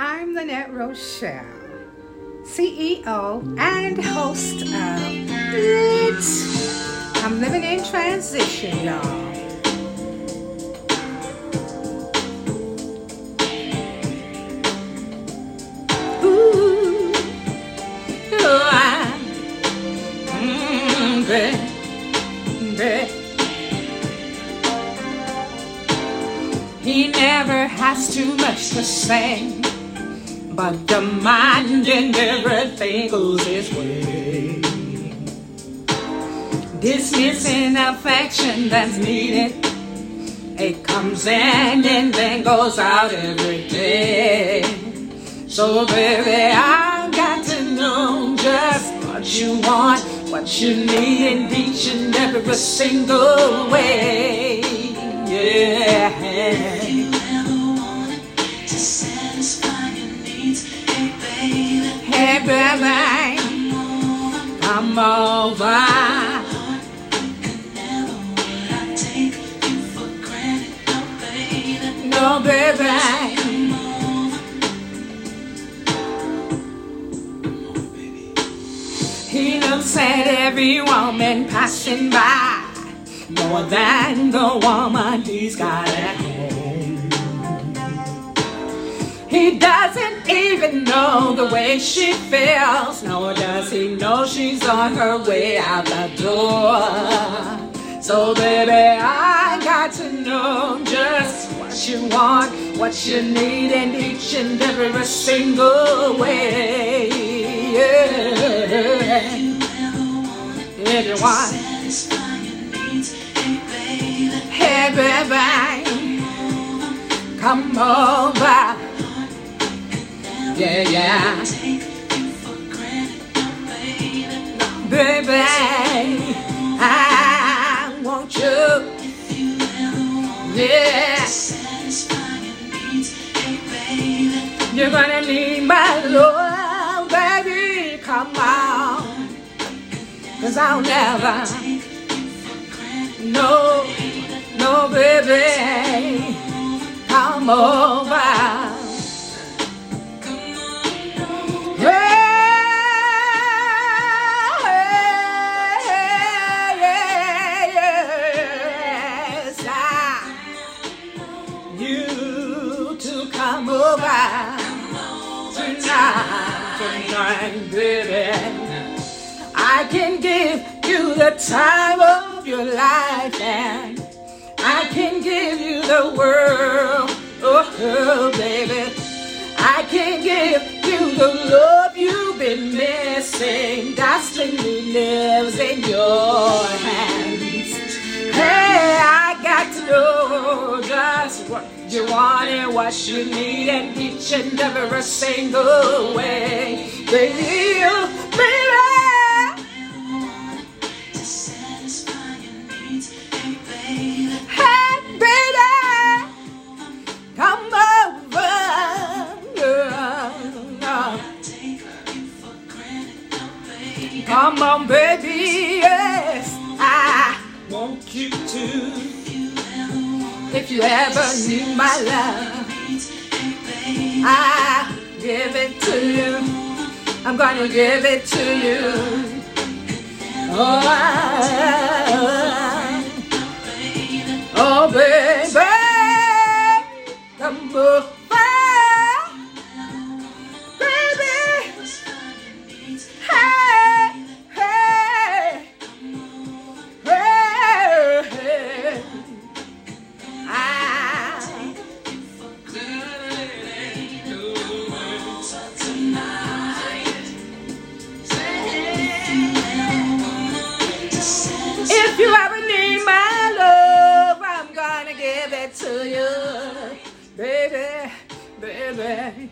I'm Lynette Rochelle, CEO and host of It. I'm living in transition, y'all. Mm. He never has too much to say, but the mind and everything goes its way. Dismissing affection that's needed, it comes in and then goes out every day. So baby, I've got to know just what you want, what you need in each and every single way. Yeah. Over. No baby, he looks at every woman passing by more than the woman he's got at home. He doesn't even know the way she feels, nor does he know she's on her way out the door. So, baby, I got to know just what you want, what you need in each and every single way. Yeah. If you want, hey, baby, come over. Yeah, yeah. baby, I want you. baby, you're gonna need my love, baby. Come on. Cause I'll never, no, no, baby. Come over. You to come over tonight, tonight, baby. I can give you the time of your life, and I can give you the world, oh, baby. I can give you the love you've been missing. Destiny lives in your what you need in each and every single way. Baby, baby. Come on, baby, yes, I want you to. If you ever need my love, I give it to you. I'm gonna give it to you. Oh, I, oh, baby, come over. If you ever need my love, I'm gonna give it to you, baby, baby.